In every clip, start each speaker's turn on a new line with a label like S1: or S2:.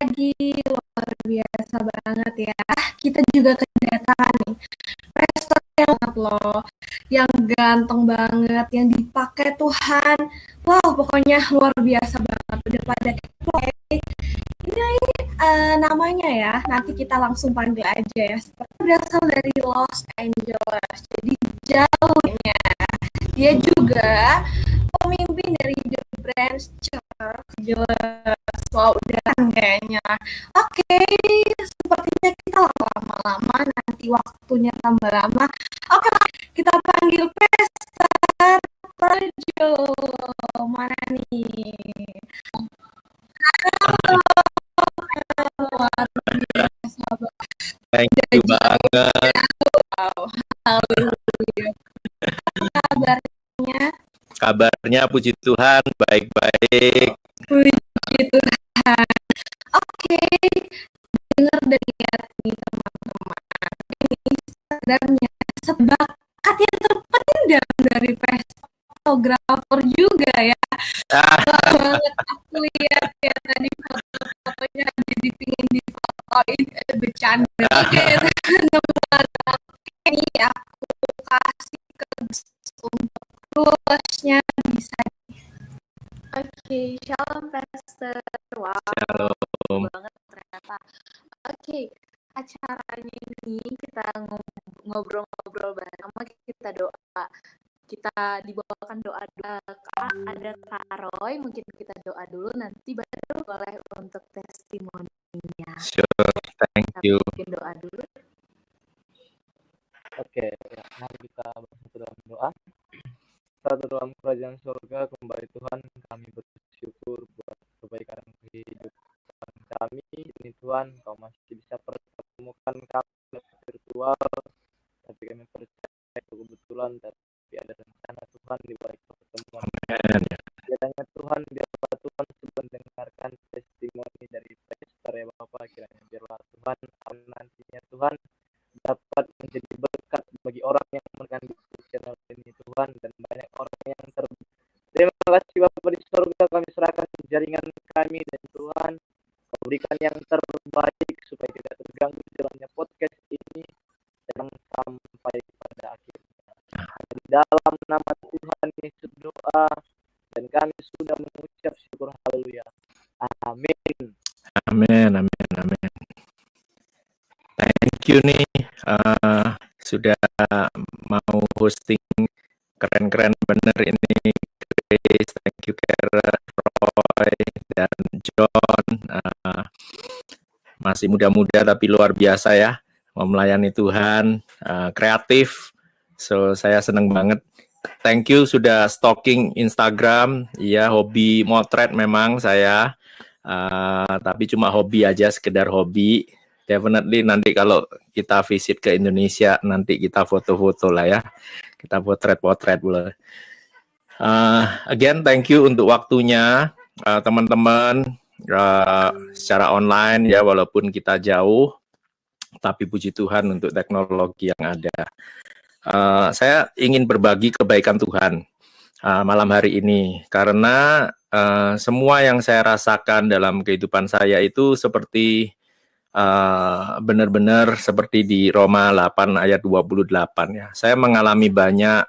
S1: lagi, luar biasa banget ya. Kita juga kedatangan nih pastor yang banget loh, yang ganteng banget, yang dipakai Tuhan. Wow, pokoknya luar biasa banget. Udah pada kepo Ini uh, namanya ya, nanti kita langsung panggil aja ya. Seperti berasal dari Los Angeles, jadi jauhnya. Dia juga pemimpin dari The Branch Church. Jelas, wow, udah kayaknya. Oke, okay, sepertinya kita lama-lama nanti waktunya tambah lama. Oke, okay, kita panggil Pastor Perjo. Mana nih? Halo.
S2: Thank you banget.
S1: Wow, haleluya. Kabarnya?
S2: Kabarnya puji Tuhan baik-baik.
S1: Puji Tuhan. Oke, okay. dengar dan lihat nih teman-teman. Ini sebenarnya sebakat yang terpendam dari fotografer juga ya. Ah. banget aku lihat ya tadi foto-fotonya jadi pingin difotoin eh, bercanda gitu. ini aku kasih ke untuk luasnya bisa
S3: Oke, okay, shalom pastor. Oke, okay, acaranya ini kita ngobrol-ngobrol bareng sama kita doa. Kita dibawakan doa doa ada Kak Roy, mungkin kita doa dulu nanti baru boleh untuk testimoninya.
S2: Sure, thank you.
S3: Mungkin doa dulu.
S4: Oke, okay, mari kita bersatu dalam doa. Satu dalam kerajaan surga kembali Tuhan kami bersyukur Tuhan kau masih bisa pertemukan kami virtual tapi kami percaya itu kebetulan tapi ada rencana Tuhan di balik pertemuan kiranya Tuhan biarlah Tuhan sudah mendengarkan testimoni dari pastor ya Bapak kiranya biarlah Tuhan nantinya Tuhan dapat menjadi berkat bagi orang yang menekan channel ini Tuhan dan banyak orang yang ter terima kasih Bapak di surga kami serahkan jaringan kami dan Tuhan kau berikan yang terbaik supaya tidak terganggu jalannya podcast ini yang sampai pada akhirnya di dalam nama Tuhan Yesus doa dan kami sudah mengucap syukur haleluya amin
S2: amin amin amin thank you nih uh, sudah mau hosting keren-keren bener ini Grace, thank you Kara, Roy, dan John. Uh, masih muda-muda tapi luar biasa ya, mau melayani Tuhan, uh, kreatif. So saya seneng banget. Thank you sudah stalking Instagram. Iya, hobi motret memang saya. Uh, tapi cuma hobi aja, sekedar hobi. Definitely nanti kalau kita visit ke Indonesia nanti kita foto-foto lah ya. Kita potret-potret boleh uh, again thank you untuk waktunya. Uh, teman-teman uh, secara online ya walaupun kita jauh. Tapi puji Tuhan untuk teknologi yang ada uh, saya ingin berbagi kebaikan Tuhan uh, malam hari ini karena uh, semua yang saya rasakan dalam kehidupan saya itu seperti uh, benar-benar seperti di Roma 8 ayat 28 ya. Saya mengalami banyak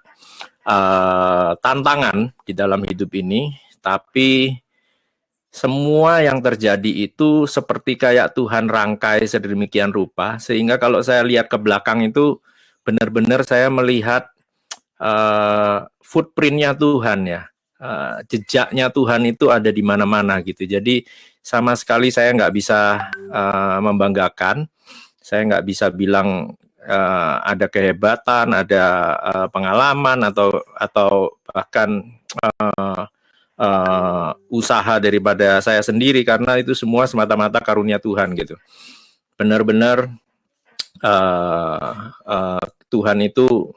S2: uh, tantangan di dalam hidup ini, tapi semua yang terjadi itu seperti kayak Tuhan rangkai sedemikian rupa sehingga kalau saya lihat ke belakang itu benar-benar saya melihat uh, footprintnya Tuhan ya uh, jejaknya Tuhan itu ada di mana-mana gitu jadi sama sekali saya nggak bisa uh, membanggakan. Saya nggak bisa bilang uh, ada kehebatan, ada uh, pengalaman atau atau bahkan uh, uh, usaha daripada saya sendiri karena itu semua semata-mata karunia Tuhan gitu. Benar-benar uh, uh, Tuhan itu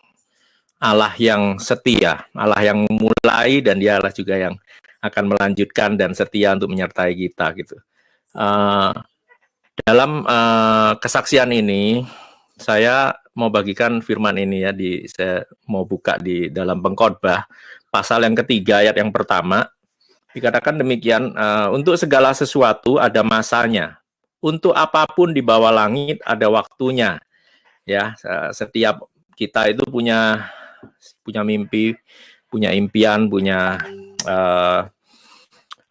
S2: Allah yang setia, Allah yang mulai dan Dia Allah juga yang akan melanjutkan dan setia untuk menyertai kita gitu. Uh, dalam uh, kesaksian ini saya mau bagikan firman ini ya di saya mau buka di dalam pengkhotbah pasal yang ketiga ayat yang pertama dikatakan demikian uh, untuk segala sesuatu ada masanya untuk apa pun di bawah langit ada waktunya. Ya, setiap kita itu punya punya mimpi, punya impian, punya uh,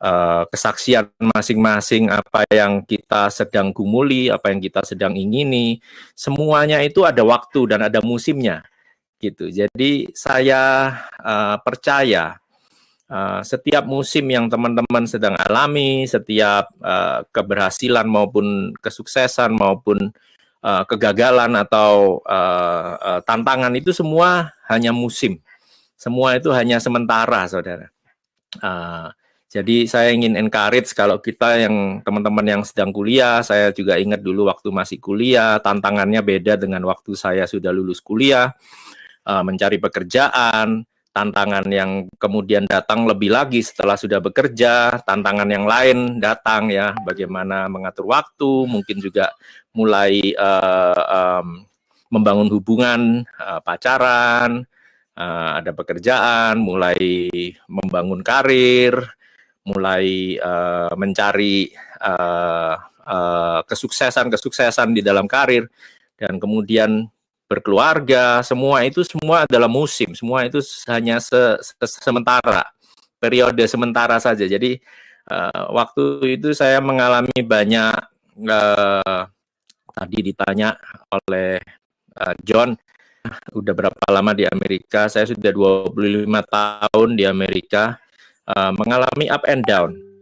S2: uh, kesaksian masing-masing apa yang kita sedang gumuli, apa yang kita sedang ingini, semuanya itu ada waktu dan ada musimnya gitu. Jadi saya uh, percaya uh, setiap musim yang teman-teman sedang alami, setiap uh, keberhasilan maupun kesuksesan maupun uh, kegagalan atau uh, uh, tantangan itu semua hanya musim. Semua itu hanya sementara, saudara. Uh, jadi saya ingin encourage kalau kita yang teman-teman yang sedang kuliah, saya juga ingat dulu waktu masih kuliah, tantangannya beda dengan waktu saya sudah lulus kuliah mencari pekerjaan, tantangan yang kemudian datang lebih lagi setelah sudah bekerja, tantangan yang lain datang ya, bagaimana mengatur waktu, mungkin juga mulai uh, um, membangun hubungan uh, pacaran, uh, ada pekerjaan, mulai membangun karir, mulai uh, mencari uh, uh, kesuksesan-kesuksesan di dalam karir, dan kemudian berkeluarga, semua itu semua adalah musim, semua itu hanya se, se sementara, periode sementara saja. Jadi uh, waktu itu saya mengalami banyak uh, tadi ditanya oleh uh, John udah berapa lama di Amerika? Saya sudah 25 tahun di Amerika uh, mengalami up and down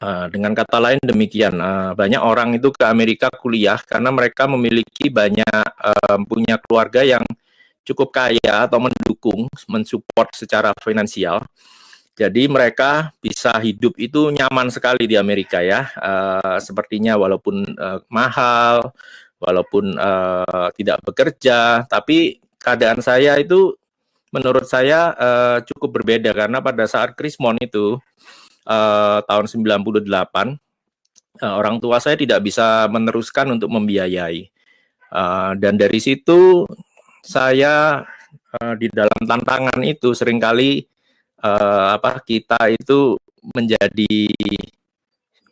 S2: Eh, dengan kata lain demikian, uh, banyak orang itu ke Amerika kuliah karena mereka memiliki banyak uh, punya keluarga yang cukup kaya atau mendukung, mensupport secara finansial. Jadi mereka bisa hidup itu nyaman sekali di Amerika ya. Uh, sepertinya walaupun uh, mahal, walaupun uh, tidak bekerja, tapi keadaan saya itu menurut saya uh, cukup berbeda karena pada saat Krismon itu uh, tahun 98 uh, eh, orang tua saya tidak bisa meneruskan untuk membiayai. Uh, dan dari situ saya uh, di dalam tantangan itu sering kali uh, apa kita itu menjadi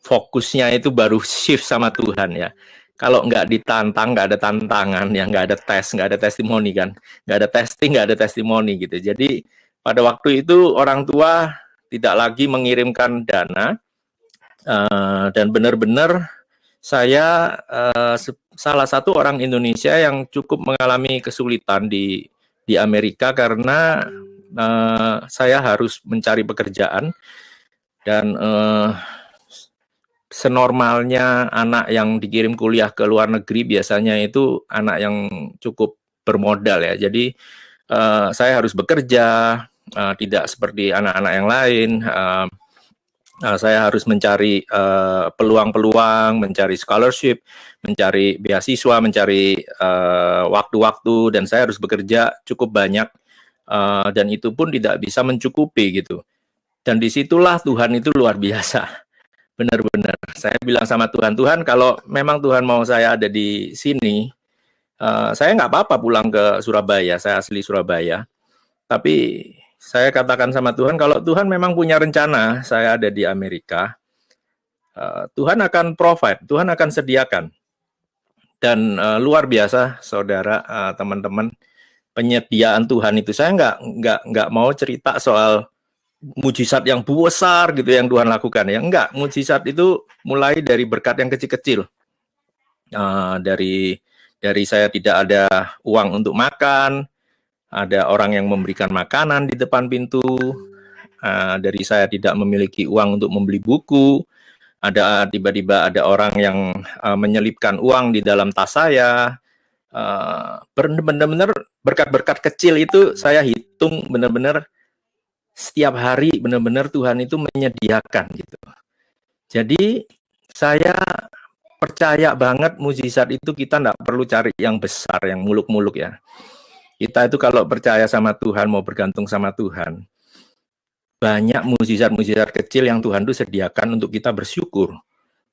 S2: fokusnya itu baru shift sama Tuhan ya. Kalau nggak ditantang, nggak ada tantangan, ya nggak ada tes, nggak ada testimoni kan, nggak ada testing, nggak ada testimoni gitu. Jadi pada waktu itu orang tua tidak lagi mengirimkan dana uh, dan benar-benar saya uh, salah satu orang Indonesia yang cukup mengalami kesulitan di di Amerika karena uh, saya harus mencari pekerjaan dan uh, senormalnya anak yang dikirim kuliah ke luar negeri biasanya itu anak yang cukup bermodal ya. Jadi uh, saya harus bekerja, uh, tidak seperti anak-anak yang lain. Uh, uh, saya harus mencari peluang-peluang, uh, mencari scholarship, mencari beasiswa, mencari waktu-waktu, uh, dan saya harus bekerja cukup banyak, uh, dan itu pun tidak bisa mencukupi gitu. Dan di situlah Tuhan itu luar biasa, benar-benar. Saya bilang sama Tuhan, Tuhan kalau memang Tuhan mau saya ada di sini, uh, saya nggak apa-apa pulang ke Surabaya, saya asli Surabaya, tapi saya katakan sama Tuhan, kalau Tuhan memang punya rencana, saya ada di Amerika, uh, Tuhan akan provide, Tuhan akan sediakan. Dan uh, luar biasa, saudara, uh, teman-teman, penyediaan Tuhan itu. Saya nggak nggak nggak mau cerita soal mujizat yang besar gitu yang Tuhan lakukan ya. Enggak, mujizat itu mulai dari berkat yang kecil-kecil. Uh, dari dari saya tidak ada uang untuk makan, ada orang yang memberikan makanan di depan pintu, uh, dari saya tidak memiliki uang untuk membeli buku, ada tiba-tiba ada orang yang uh, menyelipkan uang di dalam tas saya, uh, benar-benar berkat-berkat kecil itu saya hitung benar-benar setiap hari benar-benar Tuhan itu menyediakan gitu. Jadi saya percaya banget mujizat itu kita tidak perlu cari yang besar, yang muluk-muluk ya. Kita itu kalau percaya sama Tuhan, mau bergantung sama Tuhan, banyak mujizat-mujizat kecil yang Tuhan itu sediakan untuk kita bersyukur.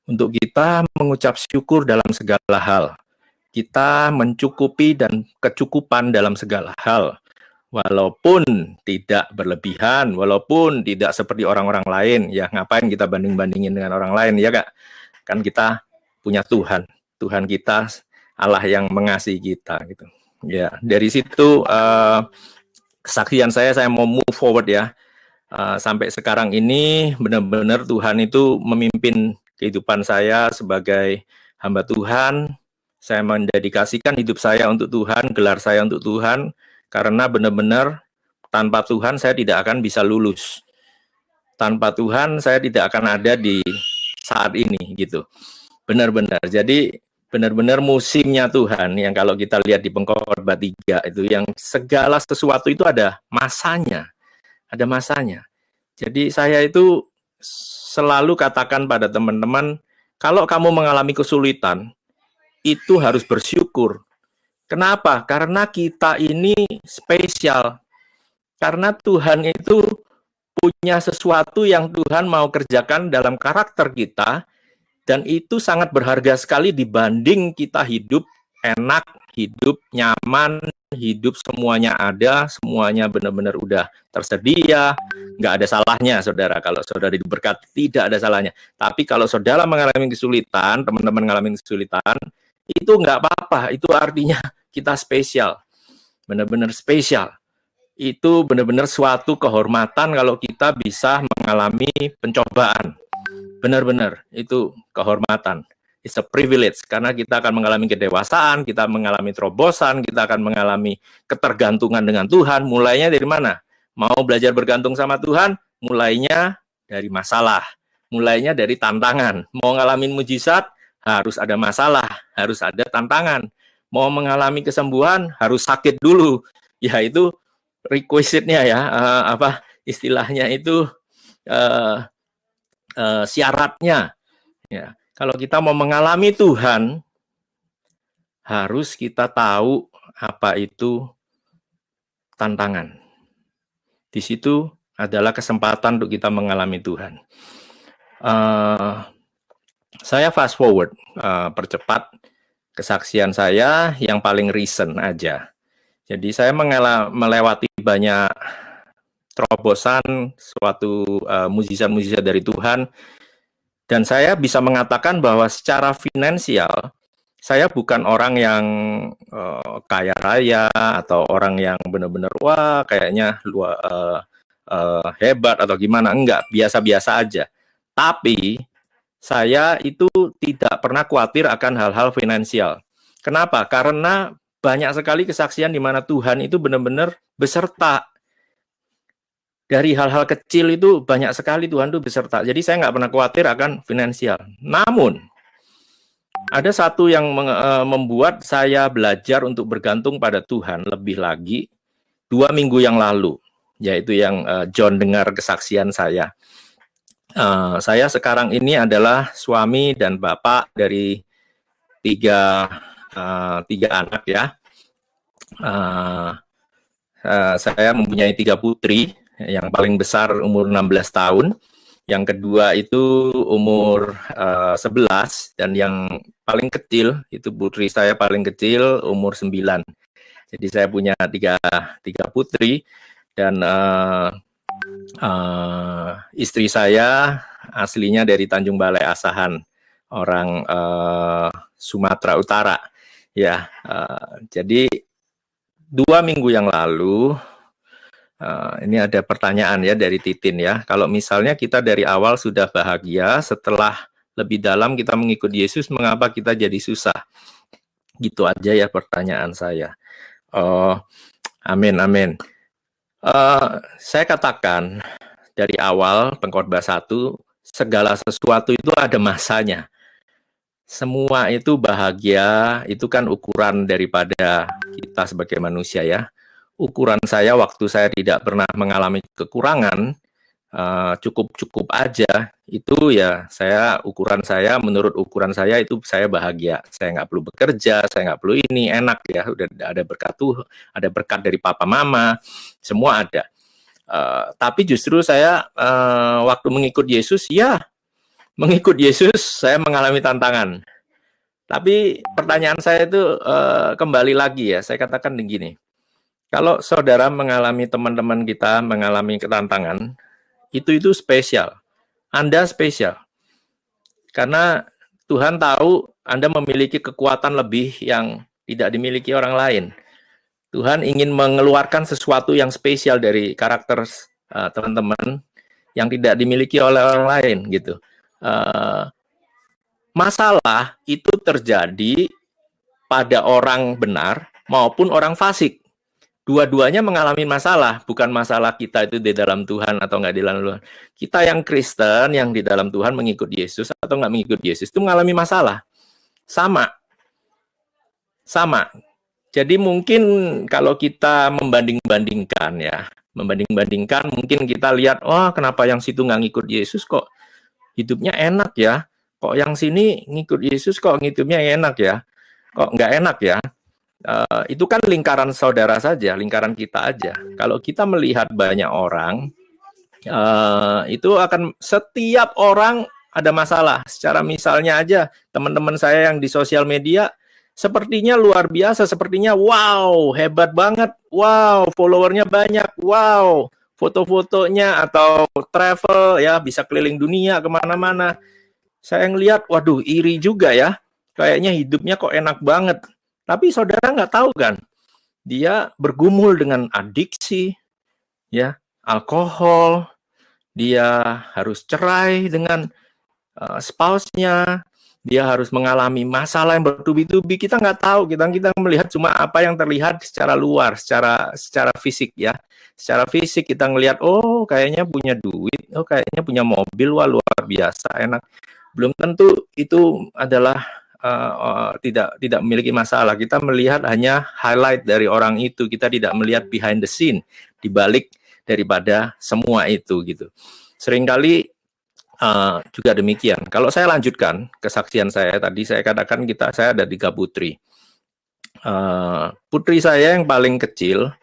S2: Untuk kita mengucap syukur dalam segala hal. Kita mencukupi dan kecukupan dalam segala hal. Walaupun tidak berlebihan, walaupun tidak seperti orang-orang lain, ya ngapain kita banding-bandingin dengan orang lain, ya kak? Kan kita punya Tuhan, Tuhan kita, Allah yang mengasihi kita gitu. Ya, dari situ uh, kesaksian saya saya mau move forward ya. Uh, sampai sekarang ini benar-benar Tuhan itu memimpin kehidupan saya sebagai hamba Tuhan. Saya mendedikasikan hidup saya untuk Tuhan, gelar saya untuk Tuhan karena benar-benar tanpa Tuhan saya tidak akan bisa lulus. Tanpa Tuhan saya tidak akan ada di saat ini gitu. Benar-benar. Jadi benar-benar musimnya Tuhan yang kalau kita lihat di pengkhotbah tiga itu yang segala sesuatu itu ada masanya, ada masanya. Jadi saya itu selalu katakan pada teman-teman, kalau kamu mengalami kesulitan, itu harus bersyukur. Kenapa? Karena kita ini spesial. Karena Tuhan itu punya sesuatu yang Tuhan mau kerjakan dalam karakter kita, dan itu sangat berharga sekali dibanding kita hidup enak, hidup nyaman, hidup semuanya ada, semuanya benar-benar udah tersedia, nggak ada salahnya, saudara. Kalau saudara diberkat, tidak ada salahnya. Tapi kalau saudara mengalami kesulitan, teman-teman mengalami kesulitan, itu nggak apa-apa. Itu artinya kita spesial, benar-benar spesial. Itu benar-benar suatu kehormatan kalau kita bisa mengalami pencobaan benar-benar itu kehormatan. It's a privilege karena kita akan mengalami kedewasaan, kita mengalami terobosan, kita akan mengalami ketergantungan dengan Tuhan. Mulainya dari mana? Mau belajar bergantung sama Tuhan, mulainya dari masalah, mulainya dari tantangan. Mau ngalamin mujizat, harus ada masalah, harus ada tantangan. Mau mengalami kesembuhan, harus sakit dulu. Ya itu requisite-nya ya, uh, apa istilahnya itu uh, uh, syaratnya. Ya, kalau kita mau mengalami Tuhan, harus kita tahu apa itu tantangan. Di situ adalah kesempatan untuk kita mengalami Tuhan. Uh, saya fast forward, uh, percepat kesaksian saya yang paling recent aja. Jadi saya melewati banyak terobosan suatu uh, mujizat-mujizat dari Tuhan. Dan saya bisa mengatakan bahwa secara finansial saya bukan orang yang uh, kaya raya atau orang yang benar-benar wah kayaknya luar uh, uh, hebat atau gimana. Enggak biasa-biasa aja. Tapi saya itu tidak pernah khawatir akan hal-hal finansial. Kenapa? Karena banyak sekali kesaksian di mana Tuhan itu benar-benar beserta dari hal-hal kecil itu banyak sekali Tuhan itu beserta. Jadi saya nggak pernah khawatir akan finansial. Namun ada satu yang eh, membuat saya belajar untuk bergantung pada Tuhan lebih lagi dua minggu yang lalu, yaitu yang eh, John dengar kesaksian saya. Uh, saya sekarang ini adalah suami dan bapak dari tiga tiga anak ya. Saya mempunyai tiga putri yang paling besar umur 16 tahun, yang kedua itu umur uh, eh, 11 dan yang paling kecil itu putri saya paling kecil umur 9. Jadi saya punya tiga tiga putri dan uh, uh, istri saya aslinya dari Tanjung Balai Asahan, orang uh, Sumatera Utara. Ya, uh, jadi dua minggu yang lalu Uh, ini ada pertanyaan ya dari Titin ya. Kalau misalnya kita dari awal sudah bahagia, setelah lebih dalam kita mengikut Yesus, mengapa kita jadi susah? Gitu aja ya pertanyaan saya. Oh, amin, amin. Uh, saya katakan dari awal pengkhotbah satu, segala sesuatu itu ada masanya. Semua itu bahagia, itu kan ukuran daripada kita sebagai manusia ya ukuran saya waktu saya tidak pernah mengalami kekurangan cukup-cukup uh, aja. Itu ya saya ukuran saya menurut ukuran saya itu saya bahagia. Saya nggak perlu bekerja saya nggak perlu ini enak ya. Udah ada berkat tuh ada berkat dari papa mama semua ada. Uh, tapi justru saya uh, waktu mengikut Yesus ya mengikut Yesus saya mengalami tantangan. Tapi pertanyaan saya itu uh, kembali lagi ya. Saya katakan begini kalau saudara mengalami teman-teman kita mengalami ketantangan, itu itu spesial. Anda spesial. Karena Tuhan tahu Anda memiliki kekuatan lebih yang tidak dimiliki orang lain. Tuhan ingin mengeluarkan sesuatu yang spesial dari karakter uh, teman-teman yang tidak dimiliki oleh orang lain gitu. Uh, masalah itu terjadi pada orang benar maupun orang fasik. Dua-duanya mengalami masalah, bukan masalah kita itu di dalam Tuhan atau nggak di dalam Tuhan. Kita yang Kristen, yang di dalam Tuhan mengikut Yesus atau nggak mengikut Yesus itu mengalami masalah. Sama. Sama. Jadi mungkin kalau kita membanding-bandingkan ya, membanding-bandingkan mungkin kita lihat, oh kenapa yang situ nggak ngikut Yesus kok hidupnya enak ya, kok yang sini ngikut Yesus kok hidupnya enak ya, kok nggak enak ya. Uh, itu kan lingkaran saudara saja, lingkaran kita aja. Kalau kita melihat banyak orang, uh, itu akan setiap orang ada masalah. Secara misalnya aja, teman-teman saya yang di sosial media, sepertinya luar biasa, sepertinya wow, hebat banget, wow, followernya banyak, wow, foto-fotonya atau travel ya bisa keliling dunia ke mana-mana. Saya ngelihat, waduh, iri juga ya. Kayaknya hidupnya kok enak banget tapi saudara nggak tahu kan, dia bergumul dengan adiksi, ya, alkohol, dia harus cerai dengan uh, spouse-nya, dia harus mengalami masalah yang bertubi-tubi. Kita nggak tahu, kita kita melihat cuma apa yang terlihat secara luar, secara secara fisik ya. Secara fisik kita ngelihat, oh kayaknya punya duit, oh kayaknya punya mobil, wah luar biasa, enak. Belum tentu itu adalah uh, tidak tidak memiliki masalah. Kita melihat hanya highlight dari orang itu. Kita tidak melihat behind the scene di balik daripada semua itu gitu. Seringkali uh, juga demikian. Kalau saya lanjutkan kesaksian saya tadi saya katakan kita saya ada tiga putri. Uh, putri saya yang paling kecil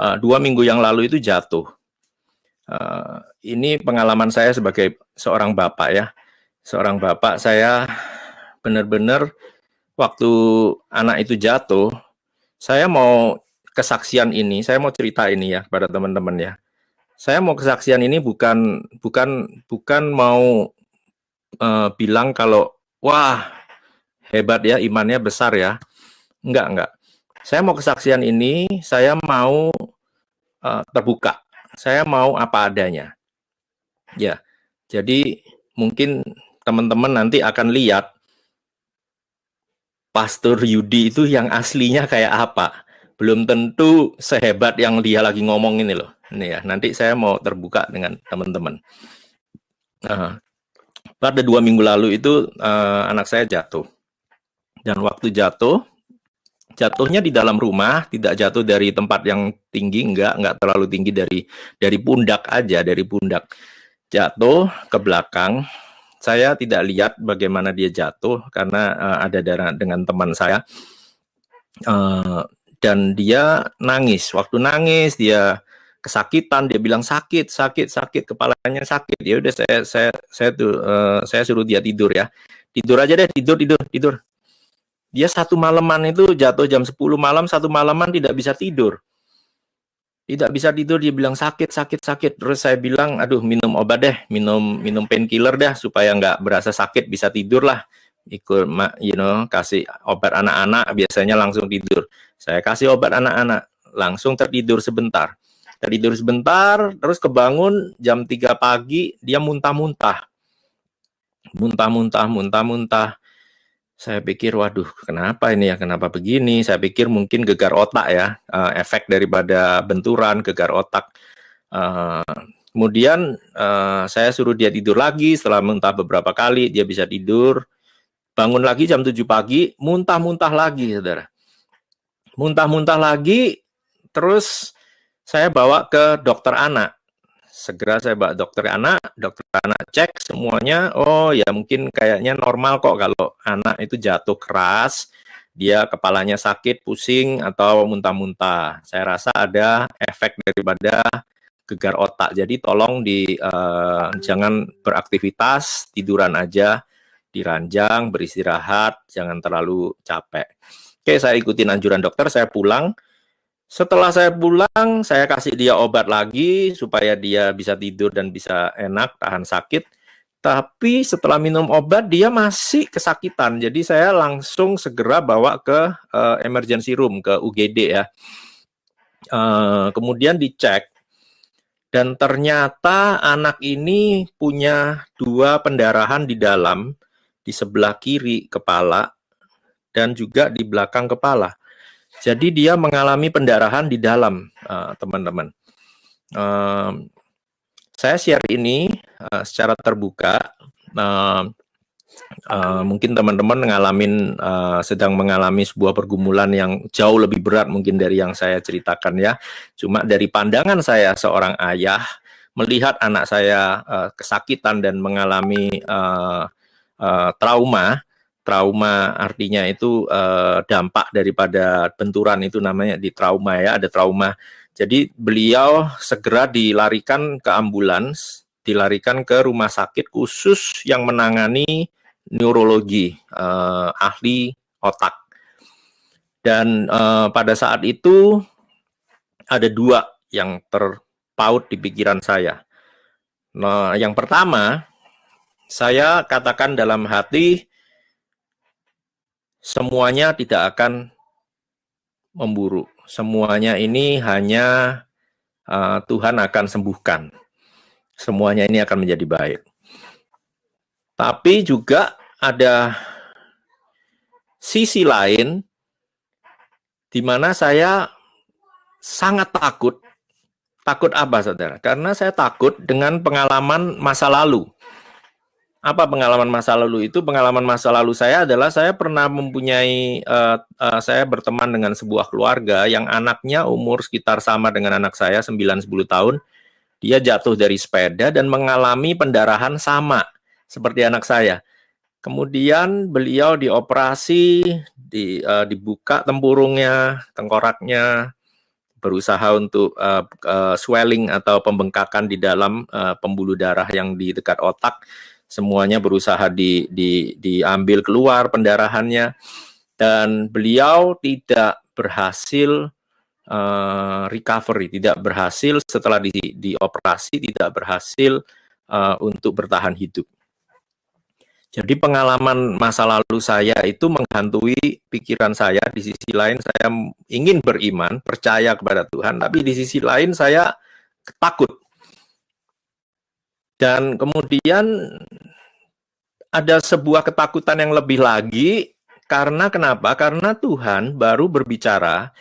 S2: uh, dua minggu yang lalu itu jatuh. Uh, ini pengalaman saya sebagai seorang bapak ya. Seorang bapak saya benar-benar waktu anak itu jatuh, saya mau kesaksian ini, saya mau cerita ini ya kepada teman-teman ya. Saya mau kesaksian ini bukan bukan bukan mau uh, bilang kalau wah hebat ya imannya besar ya. Enggak, enggak. Saya mau kesaksian ini, saya mau uh, terbuka. Saya mau apa adanya. Ya. Jadi mungkin teman-teman nanti akan lihat Pastor Yudi itu yang aslinya kayak apa. Belum tentu sehebat yang dia lagi ngomong ini loh. Ini ya, nanti saya mau terbuka dengan teman-teman. Nah, pada dua minggu lalu itu uh, anak saya jatuh. Dan waktu jatuh, jatuhnya di dalam rumah, tidak jatuh dari tempat yang tinggi, enggak, enggak terlalu tinggi dari dari pundak aja, dari pundak. Jatuh ke belakang, saya tidak lihat bagaimana dia jatuh karena uh, ada darah dengan teman saya. Uh, dan dia nangis. Waktu nangis dia kesakitan. Dia bilang sakit sakit sakit. Kepalanya sakit. Ya udah saya saya saya tuh uh, saya suruh dia tidur ya. Tidur aja deh tidur tidur tidur. Dia satu malaman itu jatuh jam 10 malam satu malaman tidak bisa tidur tidak bisa tidur dia bilang sakit sakit sakit. Terus saya bilang aduh minum obat deh minum minum painkiller deh supaya nggak berasa sakit bisa tidur lah ikut you know kasih obat anak-anak biasanya langsung tidur. Saya kasih obat anak-anak langsung tertidur sebentar. Tertidur sebentar terus kebangun jam 3 pagi dia muntah-muntah. Muntah-muntah muntah-muntah saya pikir, waduh, kenapa ini ya? Kenapa begini? Saya pikir mungkin gegar otak ya, uh, efek daripada benturan gegar otak. Uh, kemudian uh, saya suruh dia tidur lagi. Setelah muntah beberapa kali, dia bisa tidur. Bangun lagi jam 7 pagi, muntah-muntah lagi, saudara. Muntah-muntah lagi, terus saya bawa ke dokter anak segera saya bawa dokter anak, dokter anak cek semuanya, oh ya mungkin kayaknya normal kok kalau anak itu jatuh keras, dia kepalanya sakit, pusing atau muntah-muntah. Saya rasa ada efek daripada gegar otak. Jadi tolong di uh, jangan beraktivitas, tiduran aja, diranjang, beristirahat, jangan terlalu capek. Oke, saya ikutin anjuran dokter, saya pulang setelah saya pulang, saya kasih dia obat lagi supaya dia bisa tidur dan bisa enak, tahan sakit. Tapi setelah minum obat dia masih kesakitan. Jadi saya langsung segera bawa ke uh, emergency room ke UGD ya. Uh, kemudian dicek dan ternyata anak ini punya dua pendarahan di dalam di sebelah kiri kepala dan juga di belakang kepala. Jadi dia mengalami pendarahan di dalam uh, teman-teman. Uh, saya share ini uh, secara terbuka. Uh, uh, mungkin teman-teman mengalami uh, sedang mengalami sebuah pergumulan yang jauh lebih berat mungkin dari yang saya ceritakan ya. Cuma dari pandangan saya seorang ayah melihat anak saya uh, kesakitan dan mengalami uh, uh, trauma, trauma artinya itu uh, dampak daripada benturan itu namanya di trauma ya, ada trauma jadi beliau segera dilarikan ke ambulans, dilarikan ke rumah sakit khusus yang menangani neurologi, uh, ahli otak. Dan uh, pada saat itu ada dua yang terpaut di pikiran saya. Nah, yang pertama, saya katakan dalam hati, semuanya tidak akan memburuk semuanya ini hanya uh, Tuhan akan sembuhkan. Semuanya ini akan menjadi baik. Tapi juga ada sisi lain di mana saya sangat takut. Takut apa, saudara? Karena saya takut dengan pengalaman masa lalu apa pengalaman masa lalu itu? Pengalaman masa lalu saya adalah saya pernah mempunyai uh, uh, saya berteman dengan sebuah keluarga yang anaknya umur sekitar sama dengan anak saya 9 10 tahun. Dia jatuh dari sepeda dan mengalami pendarahan sama seperti anak saya. Kemudian beliau dioperasi, di, uh, dibuka tempurungnya, tengkoraknya, berusaha untuk uh, uh, swelling atau pembengkakan di dalam uh, pembuluh darah yang di dekat otak semuanya berusaha di, di, diambil keluar pendarahannya dan beliau tidak berhasil uh, recovery, tidak berhasil setelah di, dioperasi, tidak berhasil uh, untuk bertahan hidup. Jadi pengalaman masa lalu saya itu menghantui pikiran saya. Di sisi lain saya ingin beriman, percaya kepada Tuhan, tapi di sisi lain saya takut dan kemudian ada sebuah ketakutan yang lebih lagi karena kenapa? Karena Tuhan baru berbicara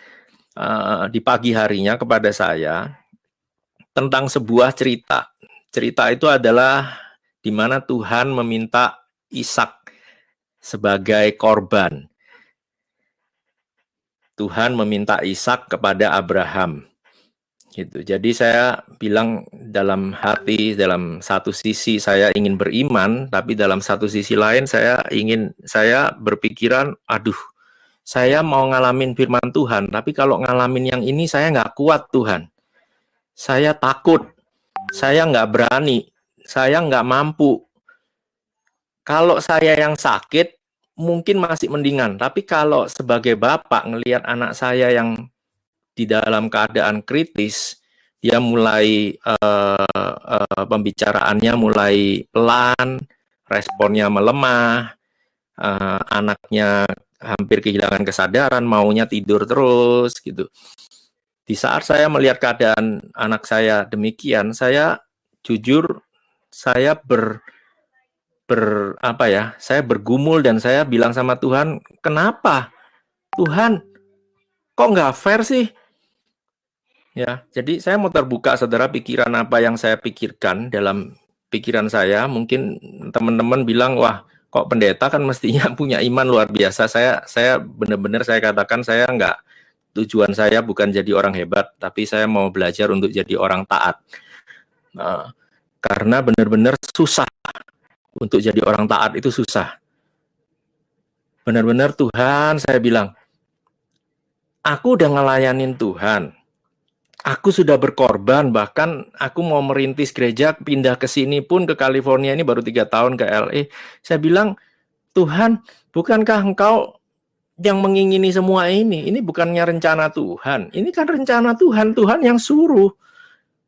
S2: uh, di pagi harinya kepada saya tentang sebuah cerita. Cerita itu adalah di mana Tuhan meminta Ishak sebagai korban. Tuhan meminta Ishak kepada Abraham gitu. Jadi saya bilang dalam hati, dalam satu sisi saya ingin beriman, tapi dalam satu sisi lain saya ingin, saya berpikiran, aduh, saya mau ngalamin firman Tuhan, tapi kalau ngalamin yang ini saya nggak kuat Tuhan. Saya takut, saya nggak berani, saya nggak mampu. Kalau saya yang sakit, mungkin masih mendingan. Tapi kalau sebagai bapak ngelihat anak saya yang di dalam keadaan kritis, dia mulai uh, uh, pembicaraannya mulai pelan, responnya melemah, uh, anaknya hampir kehilangan kesadaran, maunya tidur terus gitu. Di saat saya melihat keadaan anak saya demikian, saya jujur saya ber ber apa ya? Saya bergumul dan saya bilang sama Tuhan, "Kenapa? Tuhan, kok nggak fair sih? Ya, jadi saya mau terbuka saudara pikiran apa yang saya pikirkan dalam pikiran saya. Mungkin teman-teman bilang, wah kok pendeta kan mestinya punya iman luar biasa. Saya saya benar-benar saya katakan saya enggak tujuan saya bukan jadi orang hebat, tapi saya mau belajar untuk jadi orang taat. Nah, karena benar-benar susah untuk jadi orang taat itu susah. Benar-benar Tuhan saya bilang, aku udah ngelayanin Tuhan aku sudah berkorban bahkan aku mau merintis gereja pindah ke sini pun ke California ini baru tiga tahun ke LA saya bilang Tuhan bukankah engkau yang mengingini semua ini? Ini bukannya rencana Tuhan. Ini kan rencana Tuhan Tuhan yang suruh.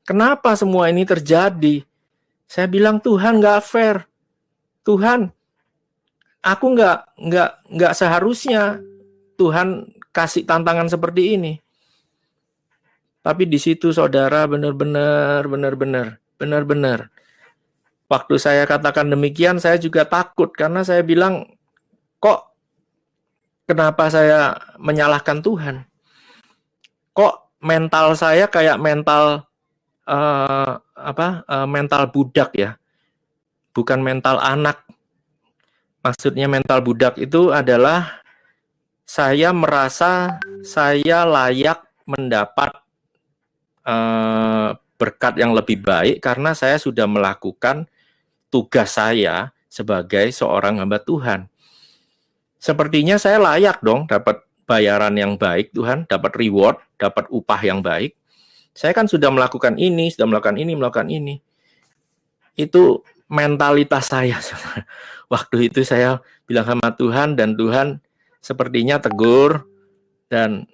S2: Kenapa semua ini terjadi? Saya bilang Tuhan nggak fair. Tuhan, aku nggak nggak nggak seharusnya Tuhan kasih tantangan seperti ini. Tapi di situ saudara benar-benar benar-benar benar-benar waktu saya katakan demikian saya juga takut karena saya bilang kok kenapa saya menyalahkan Tuhan? Kok mental saya kayak mental uh, apa? Uh, mental budak ya. Bukan mental anak. Maksudnya mental budak itu adalah saya merasa saya layak mendapat uh, berkat yang lebih baik karena saya sudah melakukan tugas saya sebagai seorang hamba Tuhan. Sepertinya saya layak dong dapat bayaran yang baik Tuhan, dapat reward, dapat upah yang baik. Saya kan sudah melakukan ini, sudah melakukan ini, melakukan ini. Itu mentalitas saya. Waktu itu saya bilang sama Tuhan dan Tuhan sepertinya tegur dan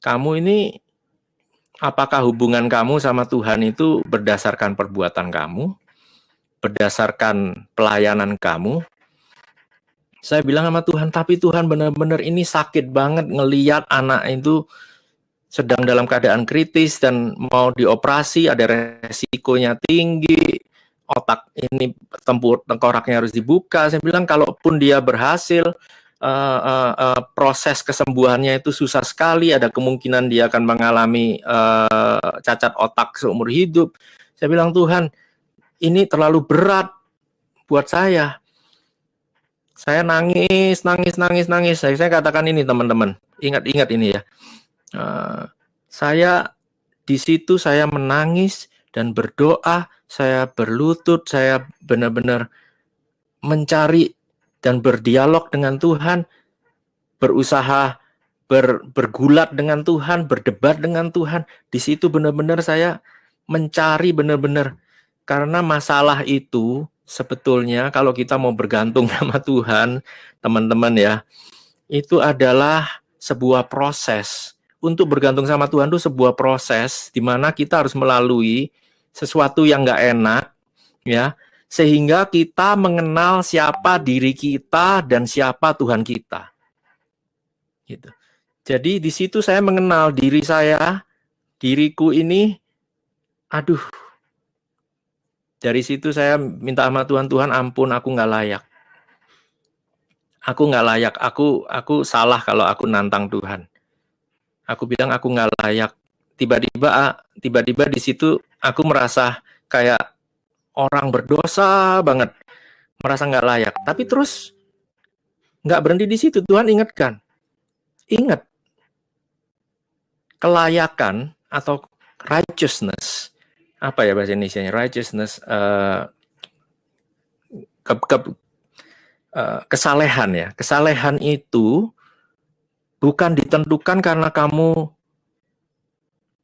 S2: kamu ini apakah hubungan kamu sama Tuhan itu berdasarkan perbuatan kamu, berdasarkan pelayanan kamu, saya bilang sama Tuhan, tapi Tuhan benar-benar ini sakit banget ngeliat anak itu sedang dalam keadaan kritis dan mau dioperasi, ada resikonya tinggi, otak ini tempur tengkoraknya harus dibuka. Saya bilang kalaupun dia berhasil, uh, uh, uh, proses kesembuhannya itu susah sekali, ada kemungkinan dia akan mengalami uh, cacat otak seumur hidup. Saya bilang Tuhan, ini terlalu berat buat saya saya nangis, nangis, nangis, nangis. Saya, saya katakan ini teman-teman, ingat-ingat ini ya. Uh, saya di situ saya menangis dan berdoa, saya berlutut, saya benar-benar mencari dan berdialog dengan Tuhan, berusaha ber, bergulat dengan Tuhan, berdebat dengan Tuhan. Di situ benar-benar saya mencari benar-benar karena masalah itu sebetulnya kalau kita mau bergantung sama Tuhan, teman-teman ya, itu adalah sebuah proses. Untuk bergantung sama Tuhan itu sebuah proses di mana kita harus melalui sesuatu yang nggak enak, ya, sehingga kita mengenal siapa diri kita dan siapa Tuhan kita. Gitu. Jadi di situ saya mengenal diri saya, diriku ini, aduh, dari situ saya minta sama Tuhan, Tuhan ampun aku nggak layak. Aku nggak layak, aku aku salah kalau aku nantang Tuhan. Aku bilang aku nggak layak. Tiba-tiba ah, tiba-tiba di situ aku merasa kayak orang berdosa banget, merasa nggak layak. Tapi terus nggak berhenti di situ. Tuhan ingatkan, ingat kelayakan atau righteousness apa ya bahasa Indonesia righteousness uh, ke, ke, uh, kesalehan ya kesalehan itu bukan ditentukan karena kamu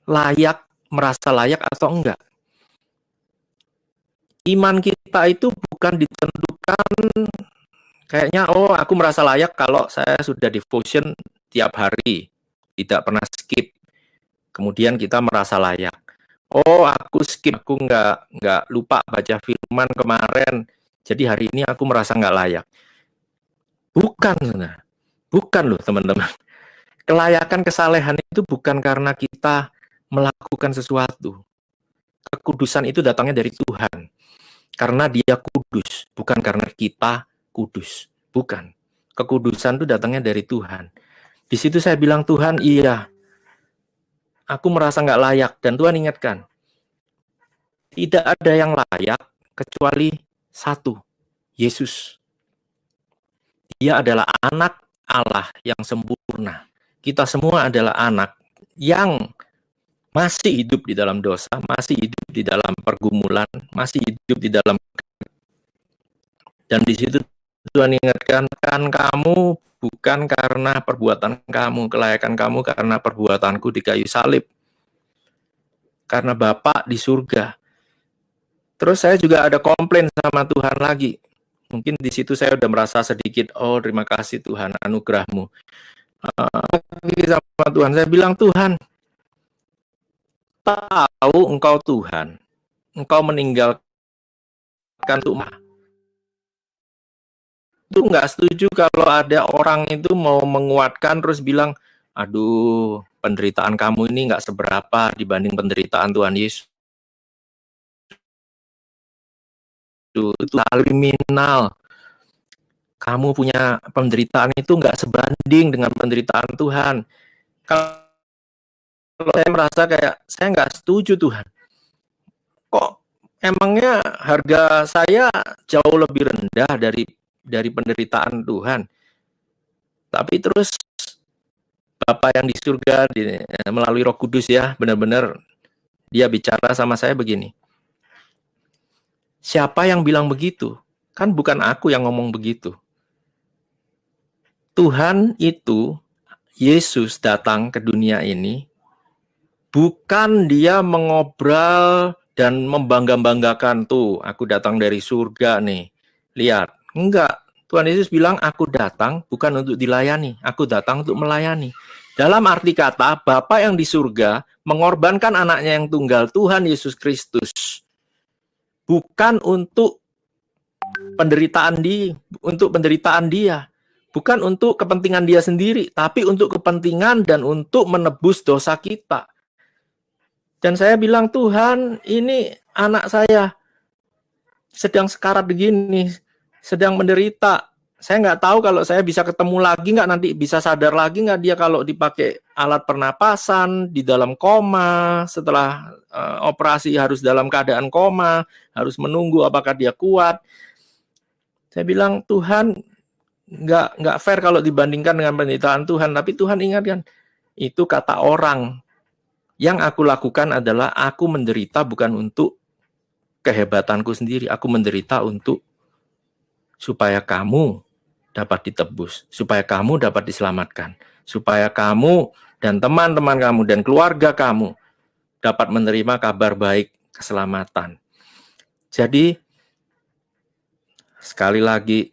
S2: layak merasa layak atau enggak iman kita itu bukan ditentukan. Kayaknya oh aku merasa layak kalau saya sudah devotion tiap hari. Tidak pernah skip. Kemudian kita merasa layak. Oh aku skip. Aku nggak nggak lupa baca firman kemarin. Jadi hari ini aku merasa nggak layak. Bukan nah bukan loh teman-teman. Kelayakan kesalehan itu bukan karena kita melakukan sesuatu kekudusan itu datangnya dari Tuhan. Karena dia kudus bukan karena kita kudus. Bukan. Kekudusan itu datangnya dari Tuhan. Di situ saya bilang Tuhan iya. Aku merasa nggak layak. Dan Tuhan ingatkan tidak ada yang layak kecuali satu Yesus. Dia adalah anak Allah yang sempurna. Kita semua adalah anak yang masih hidup di dalam dosa, masih hidup di dalam pergumulan, masih hidup di dalam dan di situ Tuhan ingatkan kan kamu bukan karena perbuatan kamu, kelayakan kamu karena perbuatanku di kayu salib. Karena Bapak di surga. Terus saya juga ada komplain sama Tuhan lagi. Mungkin di situ saya udah merasa sedikit, oh terima kasih Tuhan anugerahmu. Uh, sama Tuhan, saya bilang Tuhan, tahu engkau Tuhan, engkau meninggalkan rumah. tuh nggak setuju kalau ada orang itu mau menguatkan terus bilang, aduh penderitaan kamu ini nggak seberapa dibanding penderitaan Tuhan Yesus. Itu, itu kriminal. Kamu punya penderitaan itu nggak sebanding dengan penderitaan Tuhan. Kalau saya merasa kayak saya nggak setuju Tuhan. Kok emangnya harga saya jauh lebih rendah dari dari penderitaan Tuhan. Tapi terus Bapak yang di surga di, melalui Roh Kudus ya, benar-benar dia bicara sama saya begini. Siapa yang bilang begitu? Kan bukan aku yang ngomong begitu. Tuhan itu Yesus datang ke dunia ini bukan dia mengobrol dan membangga-banggakan tuh aku datang dari surga nih. Lihat, Enggak. Tuhan Yesus bilang, aku datang bukan untuk dilayani, aku datang untuk melayani. Dalam arti kata, Bapa yang di surga mengorbankan anaknya yang tunggal, Tuhan Yesus Kristus. Bukan untuk penderitaan di untuk penderitaan dia. Bukan untuk kepentingan dia sendiri, tapi untuk kepentingan dan untuk menebus dosa kita. Dan saya bilang, Tuhan, ini anak saya sedang sekarat begini, sedang menderita. Saya nggak tahu kalau saya bisa ketemu lagi nggak nanti bisa sadar lagi nggak dia kalau dipakai alat pernapasan di dalam koma setelah uh, operasi harus dalam keadaan koma harus menunggu apakah dia kuat. Saya bilang Tuhan nggak nggak fair kalau dibandingkan dengan penderitaan Tuhan tapi Tuhan ingatkan itu kata orang yang aku lakukan adalah aku menderita bukan untuk kehebatanku sendiri aku menderita untuk supaya kamu dapat ditebus, supaya kamu dapat diselamatkan, supaya kamu dan teman-teman kamu dan keluarga kamu dapat menerima kabar baik keselamatan. Jadi sekali lagi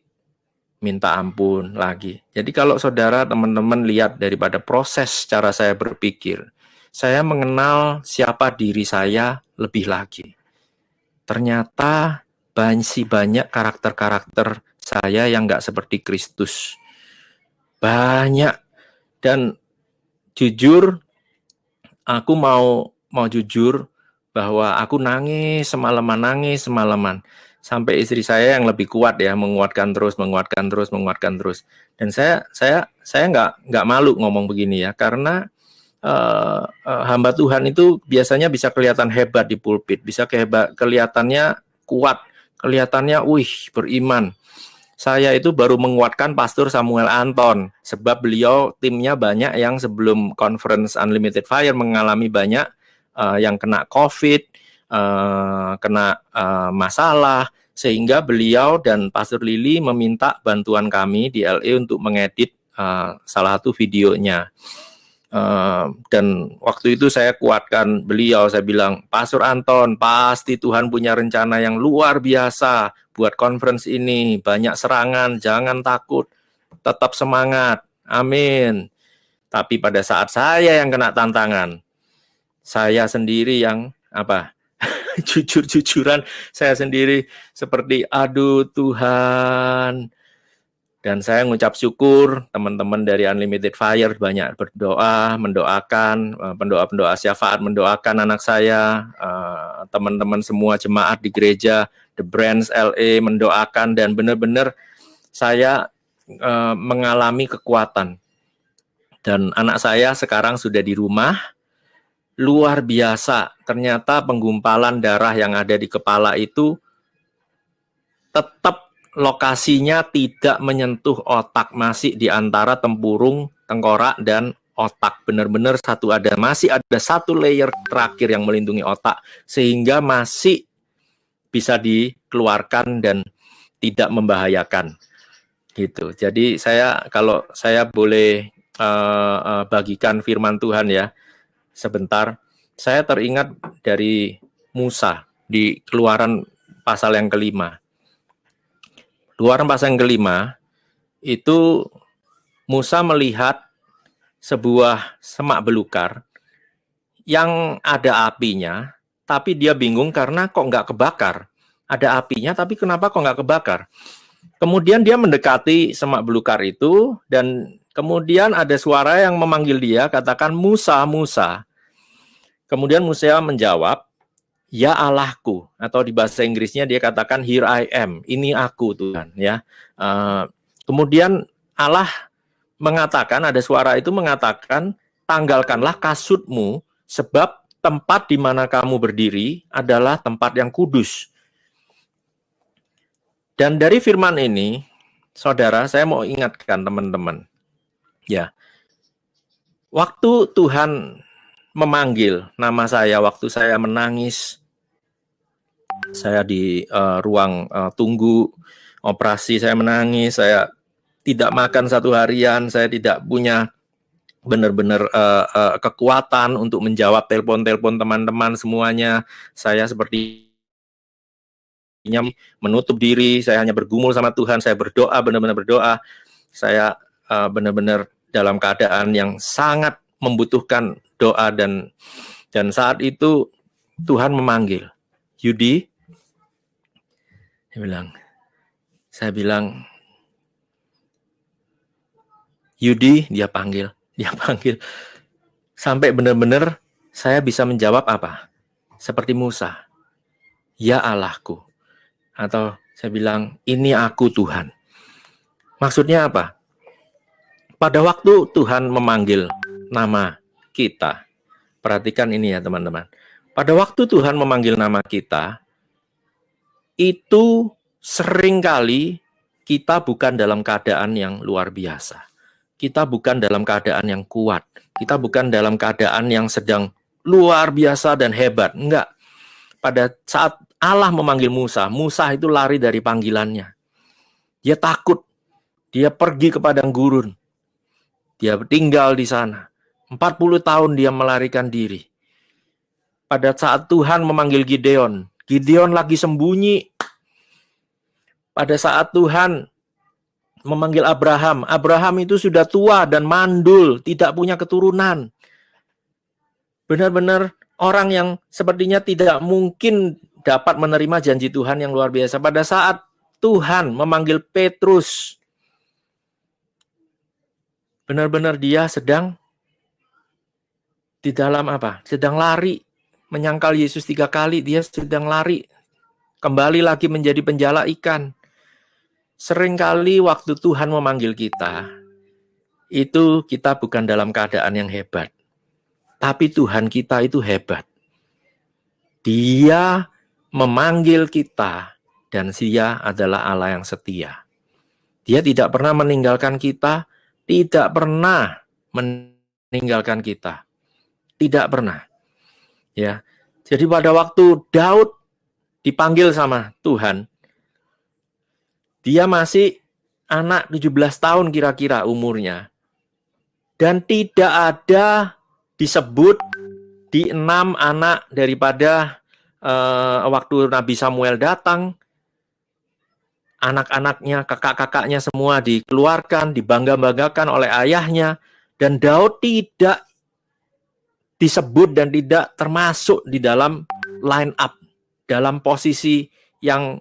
S2: minta ampun lagi. Jadi kalau saudara teman-teman lihat daripada proses cara saya berpikir, saya mengenal siapa diri saya lebih lagi. Ternyata masih banyak karakter-karakter saya yang nggak seperti Kristus. Banyak. Dan jujur, aku mau mau jujur bahwa aku nangis semalaman, nangis semalaman. Sampai istri saya yang lebih kuat ya, menguatkan terus, menguatkan terus, menguatkan terus. Dan saya saya saya nggak nggak malu ngomong begini ya, karena uh, uh, hamba Tuhan itu biasanya bisa kelihatan hebat di pulpit, bisa kehebat, kelihatannya kuat kelihatannya wih beriman. Saya itu baru menguatkan Pastor Samuel Anton sebab beliau timnya banyak yang sebelum conference Unlimited Fire mengalami banyak uh, yang kena COVID, uh, kena uh, masalah sehingga beliau dan Pastor Lili meminta bantuan kami di LA untuk mengedit uh, salah satu videonya. Uh, dan waktu itu saya kuatkan beliau, saya bilang, Pastor Anton, pasti Tuhan punya rencana yang luar biasa buat conference ini, banyak serangan, jangan takut, tetap semangat, amin. Tapi pada saat saya yang kena tantangan, saya sendiri yang apa? Jujur-jujuran, saya sendiri seperti, aduh Tuhan, dan saya mengucap syukur teman-teman dari Unlimited Fire banyak berdoa, mendoakan, eh, pendoa-pendoa syafaat mendoakan anak saya, eh, teman-teman semua jemaat di gereja, The Brands LA mendoakan dan benar-benar saya eh, mengalami kekuatan. Dan anak saya sekarang sudah di rumah, luar biasa. Ternyata penggumpalan darah yang ada di kepala itu tetap lokasinya tidak menyentuh otak, masih di antara tempurung, tengkorak, dan otak. Benar-benar satu ada, masih ada satu layer terakhir yang melindungi otak, sehingga masih bisa dikeluarkan dan tidak membahayakan. Gitu. Jadi saya kalau saya boleh uh, uh, bagikan firman Tuhan ya sebentar, saya teringat dari Musa di Keluaran pasal yang kelima Luaran pasal yang kelima, itu Musa melihat sebuah semak belukar yang ada apinya, tapi dia bingung karena kok nggak kebakar. Ada apinya, tapi kenapa kok nggak kebakar? Kemudian dia mendekati semak belukar itu dan kemudian ada suara yang memanggil dia katakan Musa, Musa. Kemudian Musa menjawab, "Ya Allahku." Atau di bahasa Inggrisnya dia katakan "Here I am." Ini aku Tuhan, ya. Uh, kemudian Allah mengatakan ada suara itu mengatakan, "Tanggalkanlah kasutmu sebab tempat di mana kamu berdiri adalah tempat yang kudus." Dan dari firman ini, saudara, saya mau ingatkan teman-teman. Ya. Waktu Tuhan memanggil nama saya waktu saya menangis saya di uh, ruang uh, tunggu operasi saya menangis, saya tidak makan satu harian, saya tidak punya benar-benar uh, uh, kekuatan untuk menjawab telepon-telepon teman-teman semuanya. Saya seperti menutup diri, saya hanya bergumul sama Tuhan, saya berdoa, benar-benar berdoa. Saya uh, benar-benar dalam keadaan yang sangat membutuhkan doa dan dan saat itu Tuhan memanggil, Yudi, dia bilang, saya bilang, Yudi, dia panggil, dia panggil, sampai benar-benar saya bisa menjawab apa? Seperti Musa, ya Allahku, atau saya bilang, ini aku Tuhan. Maksudnya apa? Pada waktu Tuhan memanggil nama kita, perhatikan ini ya teman-teman. Pada waktu Tuhan memanggil nama kita, itu sering kali kita bukan dalam keadaan yang luar biasa. Kita bukan dalam keadaan yang kuat. Kita bukan dalam keadaan yang sedang luar biasa dan hebat. Enggak. Pada saat Allah memanggil Musa, Musa itu lari dari panggilannya. Dia takut. Dia pergi ke padang gurun. Dia tinggal di sana. 40 tahun dia melarikan diri. Pada saat Tuhan memanggil Gideon, Gideon lagi sembunyi. Pada saat Tuhan memanggil Abraham, Abraham itu sudah tua dan mandul, tidak punya keturunan. Benar-benar orang yang sepertinya tidak mungkin dapat menerima janji Tuhan yang luar biasa. Pada saat Tuhan memanggil Petrus, benar-benar dia sedang di dalam apa? Sedang lari, menyangkal Yesus tiga kali, dia sedang lari, kembali lagi menjadi penjala ikan. Seringkali waktu Tuhan memanggil kita, itu kita bukan dalam keadaan yang hebat. Tapi Tuhan kita itu hebat. Dia memanggil kita dan dia adalah Allah yang setia. Dia tidak pernah meninggalkan kita, tidak pernah meninggalkan kita. Tidak pernah. Ya. Jadi pada waktu Daud dipanggil sama Tuhan, dia masih anak 17 tahun kira-kira umurnya. Dan tidak ada disebut di enam anak daripada uh, waktu Nabi Samuel datang, anak-anaknya, kakak-kakaknya semua dikeluarkan, dibangga-banggakan oleh ayahnya, dan Daud tidak disebut dan tidak termasuk di dalam line up, dalam posisi yang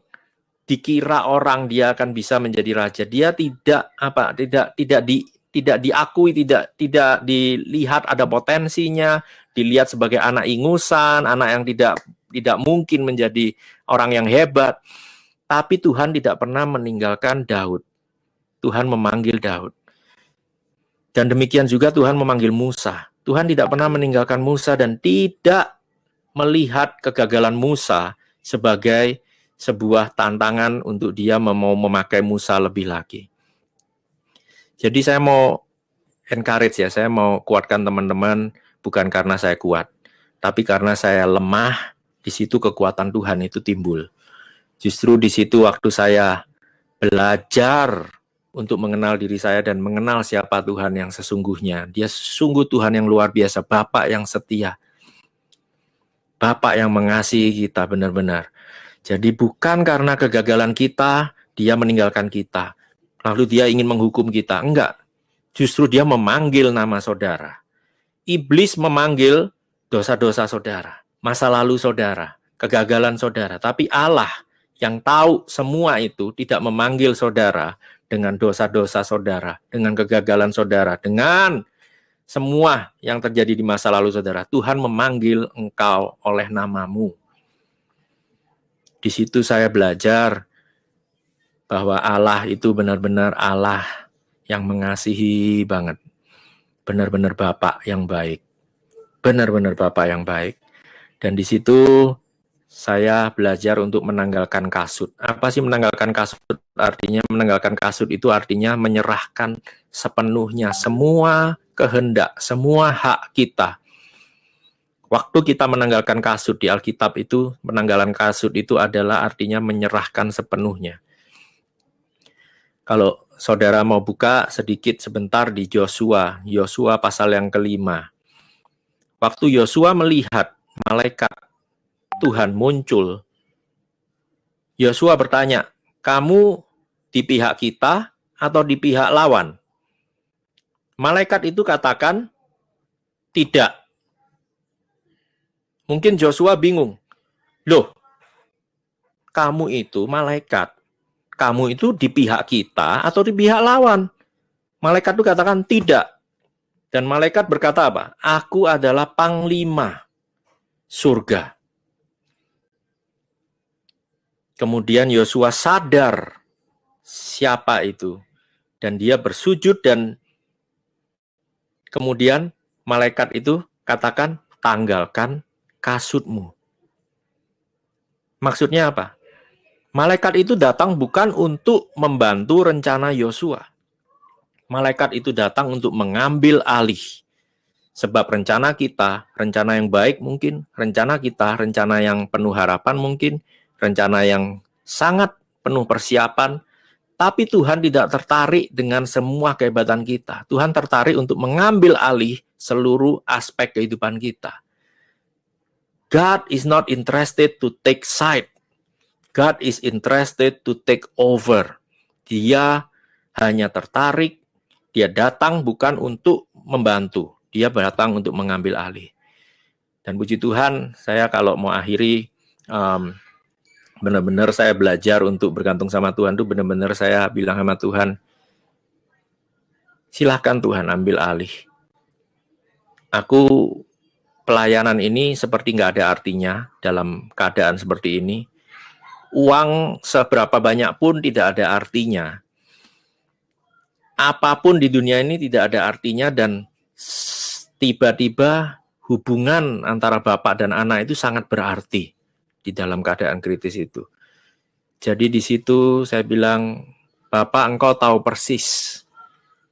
S2: dikira orang dia akan bisa menjadi raja. Dia tidak apa, tidak tidak di tidak diakui, tidak tidak dilihat ada potensinya, dilihat sebagai anak ingusan, anak yang tidak tidak mungkin menjadi orang yang hebat. Tapi Tuhan tidak pernah meninggalkan Daud. Tuhan memanggil Daud. Dan demikian juga Tuhan memanggil Musa. Tuhan tidak pernah meninggalkan Musa dan tidak melihat kegagalan Musa sebagai sebuah tantangan untuk dia mau memakai Musa lebih lagi. Jadi saya mau encourage ya, saya mau kuatkan teman-teman bukan karena saya kuat, tapi karena saya lemah di situ kekuatan Tuhan itu timbul. Justru di situ waktu saya belajar untuk mengenal diri saya dan mengenal siapa Tuhan yang sesungguhnya. Dia sungguh Tuhan yang luar biasa, Bapak yang setia. Bapak yang mengasihi kita benar-benar. Jadi bukan karena kegagalan kita, dia meninggalkan kita. Lalu dia ingin menghukum kita. Enggak. Justru dia memanggil nama saudara. Iblis memanggil dosa-dosa saudara masa lalu saudara, kegagalan saudara, tapi Allah yang tahu semua itu tidak memanggil saudara dengan dosa-dosa saudara, dengan kegagalan saudara, dengan semua yang terjadi di masa lalu saudara. Tuhan memanggil engkau oleh namamu. Di situ saya belajar bahwa Allah itu benar-benar Allah yang mengasihi banget. Benar-benar Bapak yang baik. Benar-benar Bapak yang baik. Dan di situ saya belajar untuk menanggalkan kasut. Apa sih menanggalkan kasut? Artinya menanggalkan kasut itu artinya menyerahkan sepenuhnya semua kehendak, semua hak kita. Waktu kita menanggalkan kasut di Alkitab itu, menanggalkan kasut itu adalah artinya menyerahkan sepenuhnya. Kalau saudara mau buka sedikit sebentar di Yosua, Yosua pasal yang kelima. Waktu Yosua melihat malaikat Tuhan muncul, Yosua bertanya, "Kamu di pihak kita atau di pihak lawan?" Malaikat itu katakan, "Tidak." Mungkin Joshua bingung. Loh, kamu itu malaikat. Kamu itu di pihak kita atau di pihak lawan? Malaikat itu katakan tidak. Dan malaikat berkata apa? Aku adalah panglima surga. Kemudian Yosua sadar siapa itu dan dia bersujud dan kemudian malaikat itu katakan tanggalkan kasutmu. Maksudnya apa? Malaikat itu datang bukan untuk membantu rencana Yosua. Malaikat itu datang untuk mengambil alih. Sebab rencana kita, rencana yang baik mungkin, rencana kita, rencana yang penuh harapan mungkin, rencana yang sangat penuh persiapan, tapi Tuhan tidak tertarik dengan semua kehebatan kita. Tuhan tertarik untuk mengambil alih seluruh aspek kehidupan kita. God is not interested to take side. God is interested to take over. Dia hanya tertarik, dia datang bukan untuk membantu, dia datang untuk mengambil alih. Dan puji Tuhan, saya kalau mau akhiri um, benar-benar saya belajar untuk bergantung sama Tuhan tuh benar-benar saya bilang sama Tuhan silahkan Tuhan ambil alih. Aku pelayanan ini seperti nggak ada artinya dalam keadaan seperti ini. Uang seberapa banyak pun tidak ada artinya. Apa pun di dunia ini tidak ada artinya dan tiba-tiba hubungan antara bapak dan anak itu sangat berarti di dalam keadaan kritis itu. Jadi di situ saya bilang, Bapak engkau tahu persis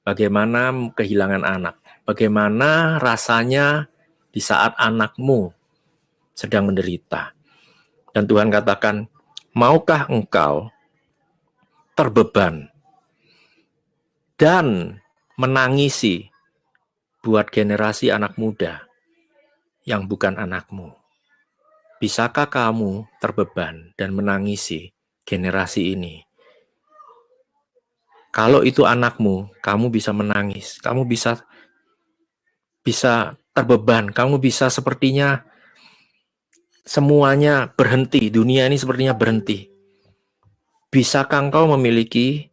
S2: bagaimana kehilangan anak. Bagaimana rasanya di saat anakmu sedang menderita. Dan Tuhan katakan, maukah engkau terbeban dan menangisi buat generasi anak muda yang bukan anakmu. Bisakah kamu terbeban dan menangisi generasi ini? Kalau itu anakmu, kamu bisa menangis, kamu bisa bisa terbeban, kamu bisa sepertinya semuanya berhenti, dunia ini sepertinya berhenti. Bisakah engkau memiliki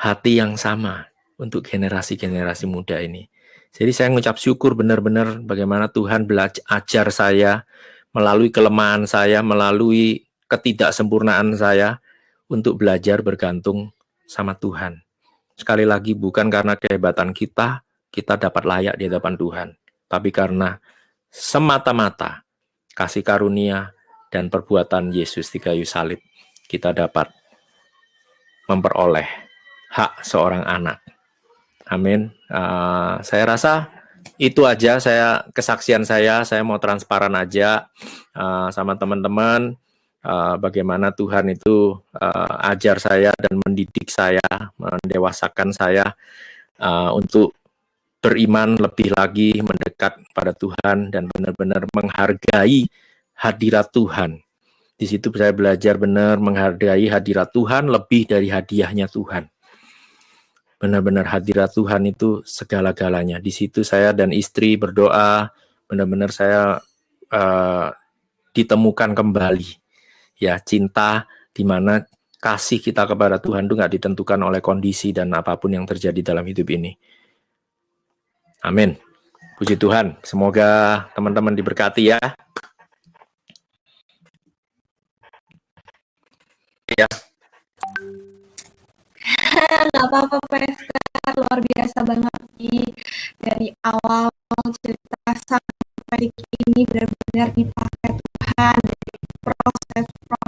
S2: hati yang sama untuk generasi-generasi muda ini? Jadi saya mengucap syukur benar-benar bagaimana Tuhan belajar ajar saya melalui kelemahan saya, melalui ketidaksempurnaan saya untuk belajar bergantung sama Tuhan. Sekali lagi bukan karena kehebatan kita, kita dapat layak di hadapan Tuhan, tapi karena semata-mata kasih karunia dan perbuatan Yesus di kayu salib, kita dapat memperoleh hak seorang anak. Amin. Uh, saya rasa itu aja saya kesaksian saya saya mau transparan aja uh, sama teman-teman uh, bagaimana Tuhan itu uh, ajar saya dan mendidik saya mendewasakan saya uh, untuk beriman lebih lagi mendekat pada Tuhan dan benar-benar menghargai hadirat Tuhan. Di situ saya belajar benar menghargai hadirat Tuhan lebih dari hadiahnya Tuhan benar-benar hadirat Tuhan itu segala-galanya. Di situ saya dan istri berdoa, benar-benar saya uh, ditemukan kembali. Ya, cinta di mana kasih kita kepada Tuhan itu nggak ditentukan oleh kondisi dan apa pun yang terjadi dalam hidup ini. Amin. Puji Tuhan. Semoga teman-teman diberkati ya. Ya.
S1: nggak apa-apa luar biasa banget sih. Dari awal cerita sampai ini benar-benar dipakai Tuhan. Proses proses